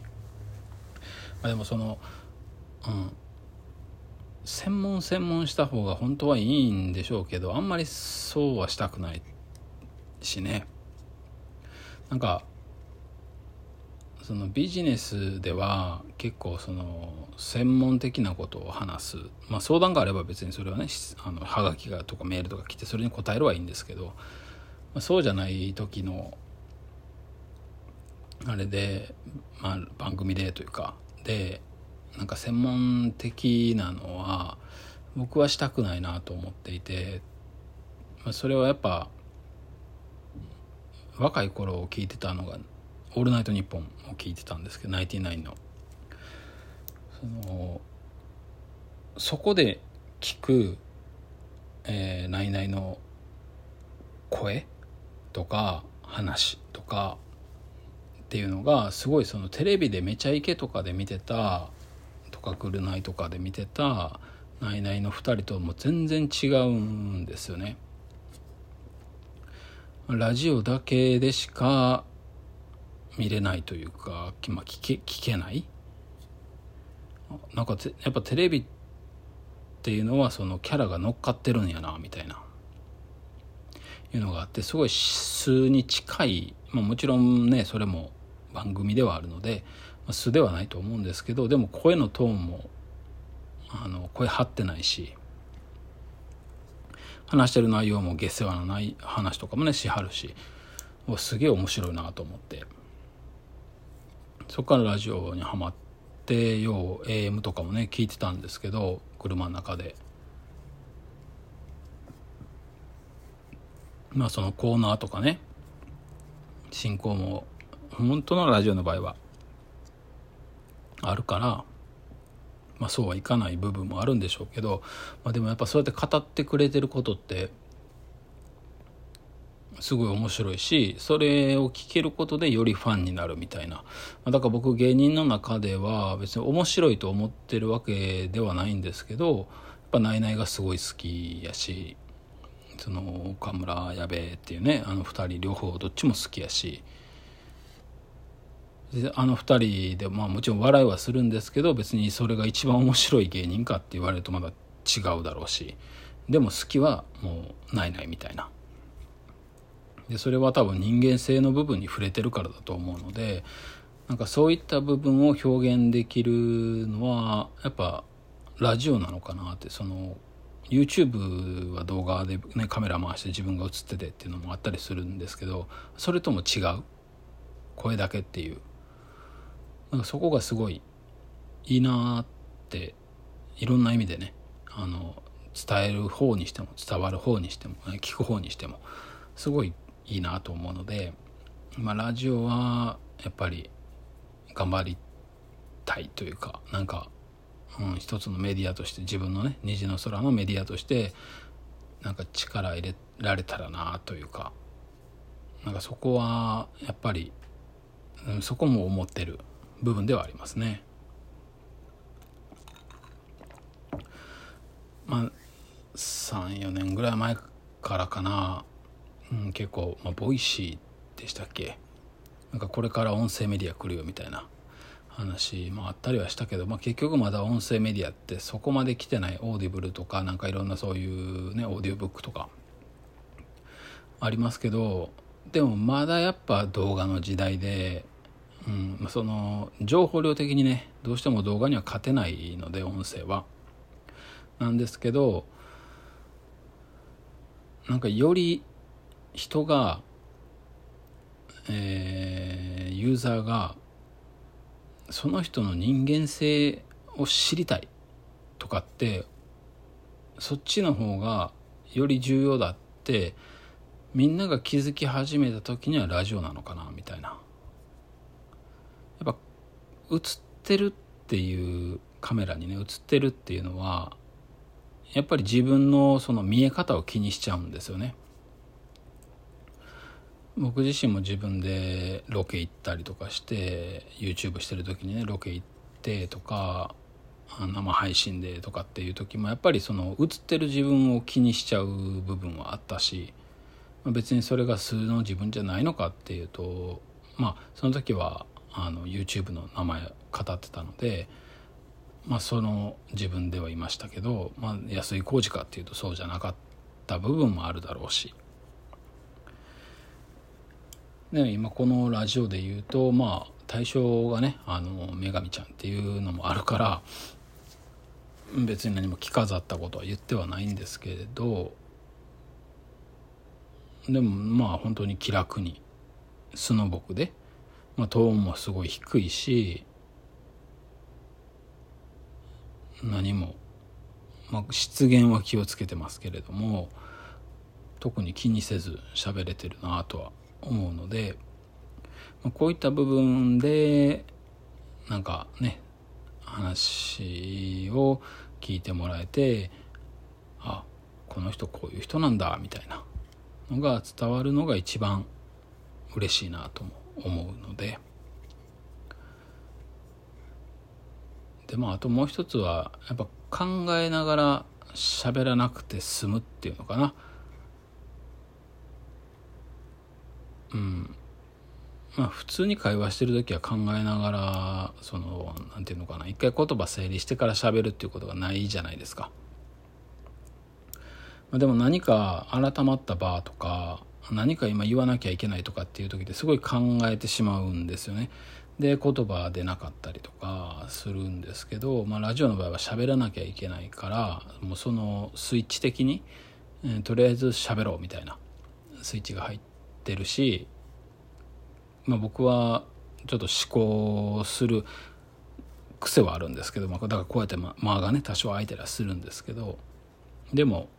まあ、でもそのうん。専門専門した方が本当はいいんでしょうけどあんまりそうはしたくないしね。なんかそのビジネスでは結構その専門的なことを話す、まあ、相談があれば別にそれはねあのはがきがとかメールとか来てそれに答えるはいいんですけど、まあ、そうじゃない時のあれで、まあ、番組でというかでなんか専門的なのは僕はしたくないなと思っていて、まあ、それはやっぱ若い頃聞いてたのが「オールナイトニッポン」を聞いてたんですけどナインティナインのそのそこで聞く、えー、ナイナイの声とか話とかっていうのがすごいそのテレビでめちゃイケとかで見てたとかぐるナイとかで見てたナイナイの2人とも全然違うんですよね。ラジオだけでしか見れないというか、まあ、聞け聞けない？なんかやっぱテレビっていうのはそのキャラが乗っかってるんやなみたいな。いうのがあってすごい素に近い、まあ、もちろんねそれも番組ではあるので、まあ、素ではないと思うんですけどでも声のトーンもあの声張ってないし話してる内容も下世話のない話とかもねしはるしすげえ面白いなと思って。そこからラジオにはまってよう AM とかもね聞いてたんですけど車の中で。まあそのコーナーとかね進行も本当のラジオの場合はあるからまあ、そうはいかない部分もあるんでしょうけど、まあ、でもやっぱそうやって語ってくれてることってすごい面白いしそれを聞けることでよりファンになるみたいな。だから僕芸人の中では別に面白いと思ってるわけではないんですけどやっぱナイナイがすごい好きやしその岡村矢部っていうねあの2人両方どっちも好きやし。あの2人で、まあ、もちろん笑いはするんですけど別にそれが一番面白い芸人かって言われるとまだ違うだろうし。でも好きはもうないないみたいな。でそれは多分人間性の部分に触れてるからだと思うのでなんかそういった部分を表現できるのはやっぱラジオなのかなってその YouTube は動画で、ね、カメラ回して自分が映っててっていうのもあったりするんですけどそれとも違う。声だけっていう。なんかそこがすごいいいなっていろんな意味でねあの伝える方にしても伝わる方にしてもね聞く方にしてもすごいいいなと思うので、まあ、ラジオはやっぱり頑張りたいというかなんか、うん、一つのメディアとして自分のね虹の空のメディアとしてなんか力入れられたらなというかなんかそこはやっぱり、うん、そこも思ってる部分ではありますね。まあ34年ぐらい前からかな、うん、結構、まあ、 Voicy でしたっけ？なんかこれから音声メディア来るよみたいな話もあったりはしたけど、まあ、結局まだ音声メディアってそこまで来てないオーディブルとかなんかいろんなそういうねオーディオブックとかありますけどでもまだやっぱ動画の時代でうん、その情報量的にねどうしても動画には勝てないので音声は。なんですけどなんかより人が、えー、ユーザーがその人の人間性を知りたいとかってそっちの方がより重要だってみんなが気づき始めた時にはラジオなのかなみたいなやっぱ映ってるっていうカメラにね映ってるっていうのはやっぱり自分のその見え方を気にしちゃうんですよね。僕自身も自分でロケ行ったりとかして YouTube してる時にねロケ行ってとか生配信でとかっていう時もやっぱりその映ってる自分を気にしちゃう部分はあったし別にそれが素の自分じゃないのかっていうとまあその時はあの YouTube の名前語ってたので、まあ、その自分ではいましたけど、まあ、安井浩二かっていうとそうじゃなかった部分もあるだろうし。で今このラジオで言うとまあ対象がねあの女神ちゃんっていうのもあるから別に何も着飾ったことは言ってはないんですけれどでもまあ本当に気楽に素の僕でまあ、トーンもすごい低いし何も、まあ、失言は気をつけてますけれども特に気にせず喋れてるなとは思うので、まあ、こういった部分でなんかね話を聞いてもらえてあこの人こういう人なんだみたいなのが伝わるのが一番嬉しいなと思う。思うのででまああともう一つはやっぱ考えながら喋らなくて済むっていうのかなうんまあ、普通に会話してる時は考えながらその何て言うのかな一回言葉整理してから喋るっていうことがないじゃないですか。まあ、でも何か改まった場とか何か今言わなきゃいけないとかっていう時ってすごい考えてしまうんですよね。で言葉出なかったりとかするんですけど、まあ、ラジオの場合は喋らなきゃいけないからもうそのスイッチ的に、えー、とりあえず喋ろうみたいなスイッチが入っててるしまあ、僕はちょっと思考する癖はあるんですけど、まあ、だからこうやって間がね多少空いたりはするんですけどでも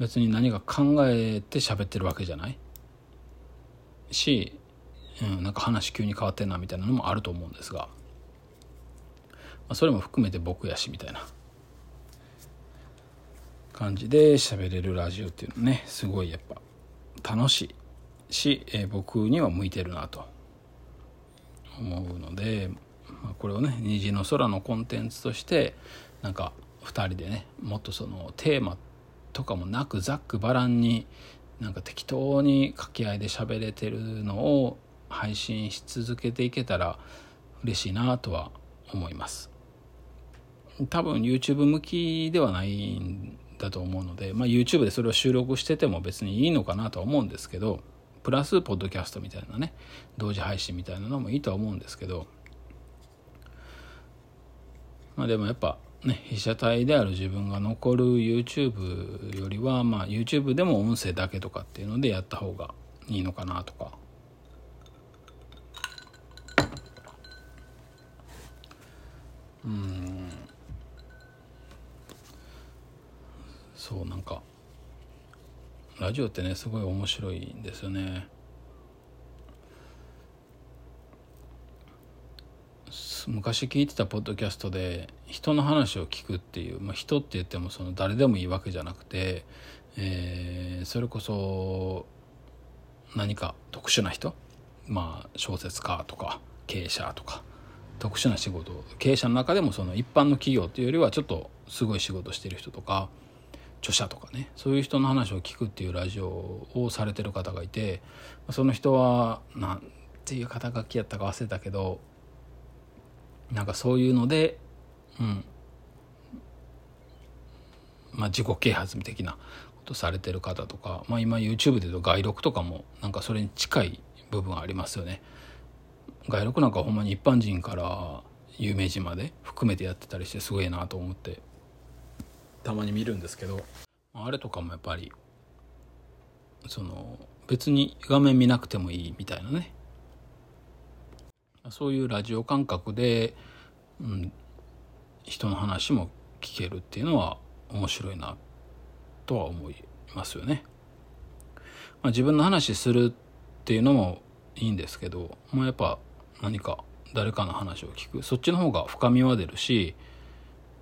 別に何か考えて喋ってるわけじゃない？し、うん、なんか話急に変わってんなみたいなのもあると思うんですが、まあ、それも含めて僕やしみたいな。感じで喋れるラジオっていうのねすごいやっぱ楽しい。し、えー、僕には向いてるなと思うので、まあ、これをね「虹の空」のコンテンツとしてなんか2人でねもっとそのテーマとかもなくざっくばらんになんか適当に掛け合いで喋れてるのを配信し続けていけたら嬉しいなとは思います。多分 YouTube 向きではないんだと思うので、まあ、YouTube でそれを収録してても別にいいのかなとは思うんですけどプラスポッドキャストみたいなね同時配信みたいなのもいいとは思うんですけどまあでもやっぱね被写体である自分が残る YouTube よりはまあ YouTube でも音声だけとかっていうのでやった方がいいのかなとか。うん。そうなんかラジオってねすごい面白いんですよね。昔聞いてたポッドキャストで人の話を聞くっていう、まあ、人って言ってもその誰でもいいわけじゃなくて、えー、それこそ何か特殊な人？まあ小説家とか経営者とか特殊な仕事経営者の中でもその一般の企業っていうよりはちょっとすごい仕事してる人とか著者とかねそういう人の話を聞くっていうラジオをされてる方がいてその人は何ていう肩書きやったか忘れたけどなんかそういうのでうんまあ自己啓発的なことされてる方とか、まあ、今 YouTube で言うと外録とかもなんかそれに近い部分ありますよね。外録なんかほんまに一般人から有名人まで含めてやってたりしてすごいなと思ってたまに見るんですけどあれとかもやっぱりその別に画面見なくてもいいみたいなねそういうラジオ感覚で、うん、人の話も聞けるっていうのは面白いなとは思いますよね。まあ、自分の話するっていうのもいいんですけど、まあ、やっぱ何か誰かの話を聞くそっちの方が深みは出るし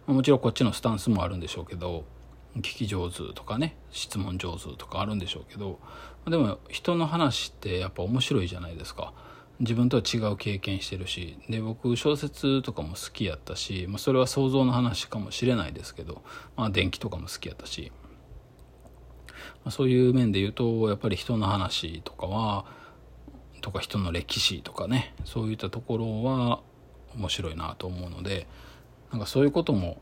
もちろんこっちのスタンスもあるんでしょうけど聞き上手とかね質問上手とかあるんでしょうけどでも人の話ってやっぱ面白いじゃないですか。自分とは違う経験してるしで僕小説とかも好きやったし、まあ、それは想像の話かもしれないですけど、まあ、電気とかも好きやったし、まあ、そういう面で言うとやっぱり人の話とかはとか人の歴史とかねそういったところは面白いなと思うのでなんかそういうことも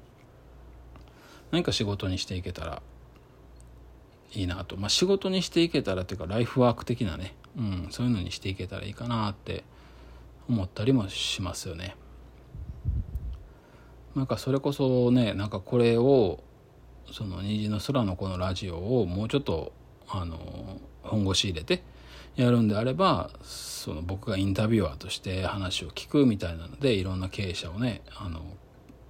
何か仕事にしていけたらいいなと、まあ、仕事にしていけたらっていうかライフワーク的なね、うん、そういうのにしていけたらいいかなって思ったりもしますよね。なんかそれこそねなんかこれをその虹の空のこのラジオをもうちょっとあの本腰入れてやるんであればその僕がインタビュアーとして話を聞くみたいなのでいろんな経営者をねあの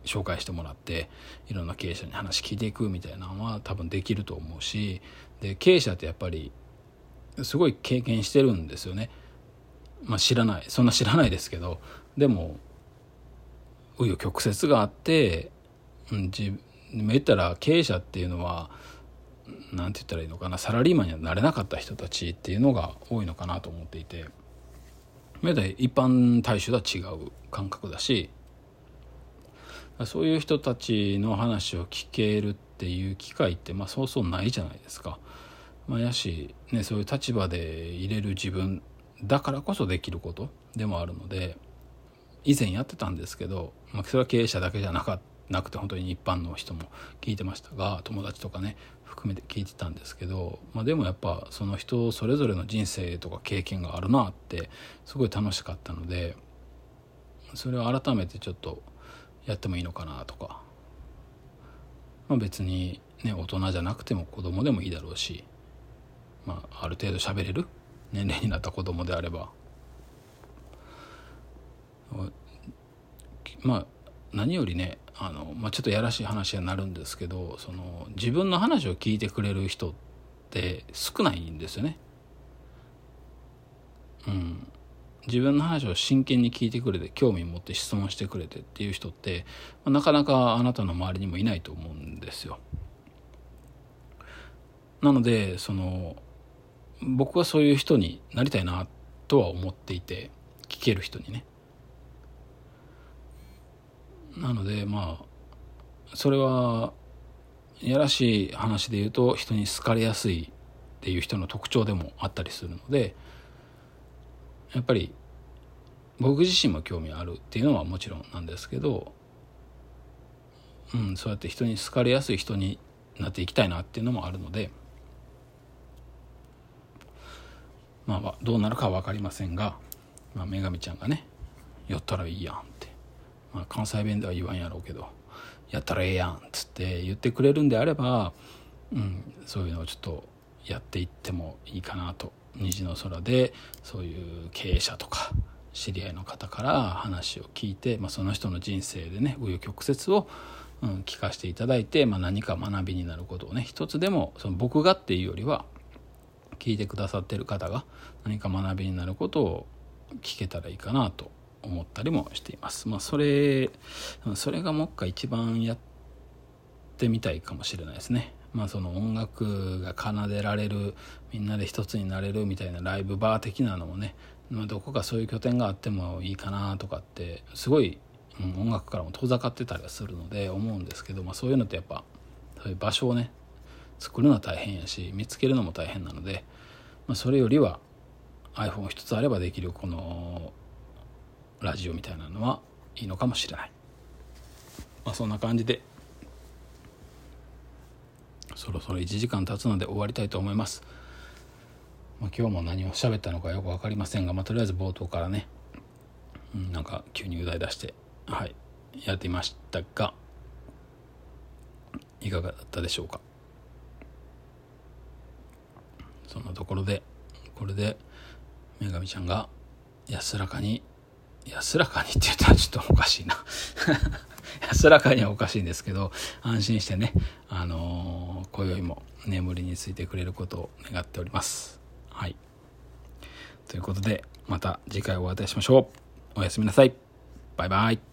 紹介してもらっていろんな経営者に話聞いていくみたいなのは多分できると思うしで経営者ってやっぱりすごい経験してるんですよね。まあ、知らないそんな知らないですけどでも紆余曲折があって、うん、自言ったら経営者っていうのは何て言ったらいいのかなサラリーマンにはなれなかった人たちっていうのが多いのかなと思っていて一般大衆とは違う感覚だしそういう人たちの話を聞けるっていう機会ってまあそうそうないじゃないですか。まあ、やし、ね、そういう立場で入れる自分だからこそできることでもあるので以前やってたんですけど、まあ、それは経営者だけじゃなかなくて本当に一般の人も聞いてましたが友達とかね含めて聞いてたんですけど、まあ、でもやっぱその人それぞれの人生とか経験があるなってすごい楽しかったのでそれを改めてちょっとやってもいいのかなとか、まあ、別にね大人じゃなくても子供でもいいだろうし、まあ、ある程度喋れる？年齢になった子供であれば。まあ何よりねあの、まあ、ちょっとやらしい話になるんですけどその自分の話を聞いてくれる人って少ないんですよね。うん、自分の話を真剣に聞いてくれて興味持って質問してくれてっていう人って、まあ、なかなかあなたの周りにもいないと思うんですよ。なのでその僕はそういう人になりたいなとは思っていて聞ける人にね。なのでまあそれはやらしい話で言うと人に好かれやすいっていう人の特徴でもあったりするのでやっぱり僕自身も興味あるっていうのはもちろんなんですけど、うん、そうやって人に好かれやすい人になっていきたいなっていうのもあるのでまあどうなるかは分かりませんが、まあ、女神ちゃんがね「寄ったらいいやん」って。まあ、関西弁では言わんやろうけど「やったらええやん」っつって言ってくれるんであれば、うん、そういうのをちょっとやっていってもいいかなと虹の空でそういう経営者とか知り合いの方から話を聞いて、まあ、その人の人生でね紆余曲折を、うん、聞かせていただいて、まあ、何か学びになることをね一つでもその僕がっていうよりは聞いてくださってる方が何か学びになることを聞けたらいいかなと思ったりもしています。まあ、それそれがもう一回一番やってみたいかもしれないですね。まあ、その音楽が奏でられるみんなで一つになれるみたいなライブバー的なのもね、まあ、どこかそういう拠点があってもいいかなとかってすごい、音楽からも遠ざかってたりはするので思うんですけど、まあ、そういうのってやっぱそういう場所をね作るのは大変やし見つけるのも大変なので、まあ、それよりは iPhone 一つあればできるこのラジオみたいなのはいいのかもしれない、まあ、そんな感じでそろそろ1時間経つので終わりたいと思います、まあ、今日も何を喋ったのかよく分かりませんが、まあ、とりあえず冒頭からね、うん、なんか急にう題出してはいやってみましたがいかがだったでしょうか？そんなところでこれで女神ちゃんが安らかに安らかにって言ったらちょっとおかしいな。安らかにはおかしいんですけど安心してねあのー、今宵も眠りについてくれることを願っております。はい。ということでまた次回お会いいたしましょう。おやすみなさい。バイバイ。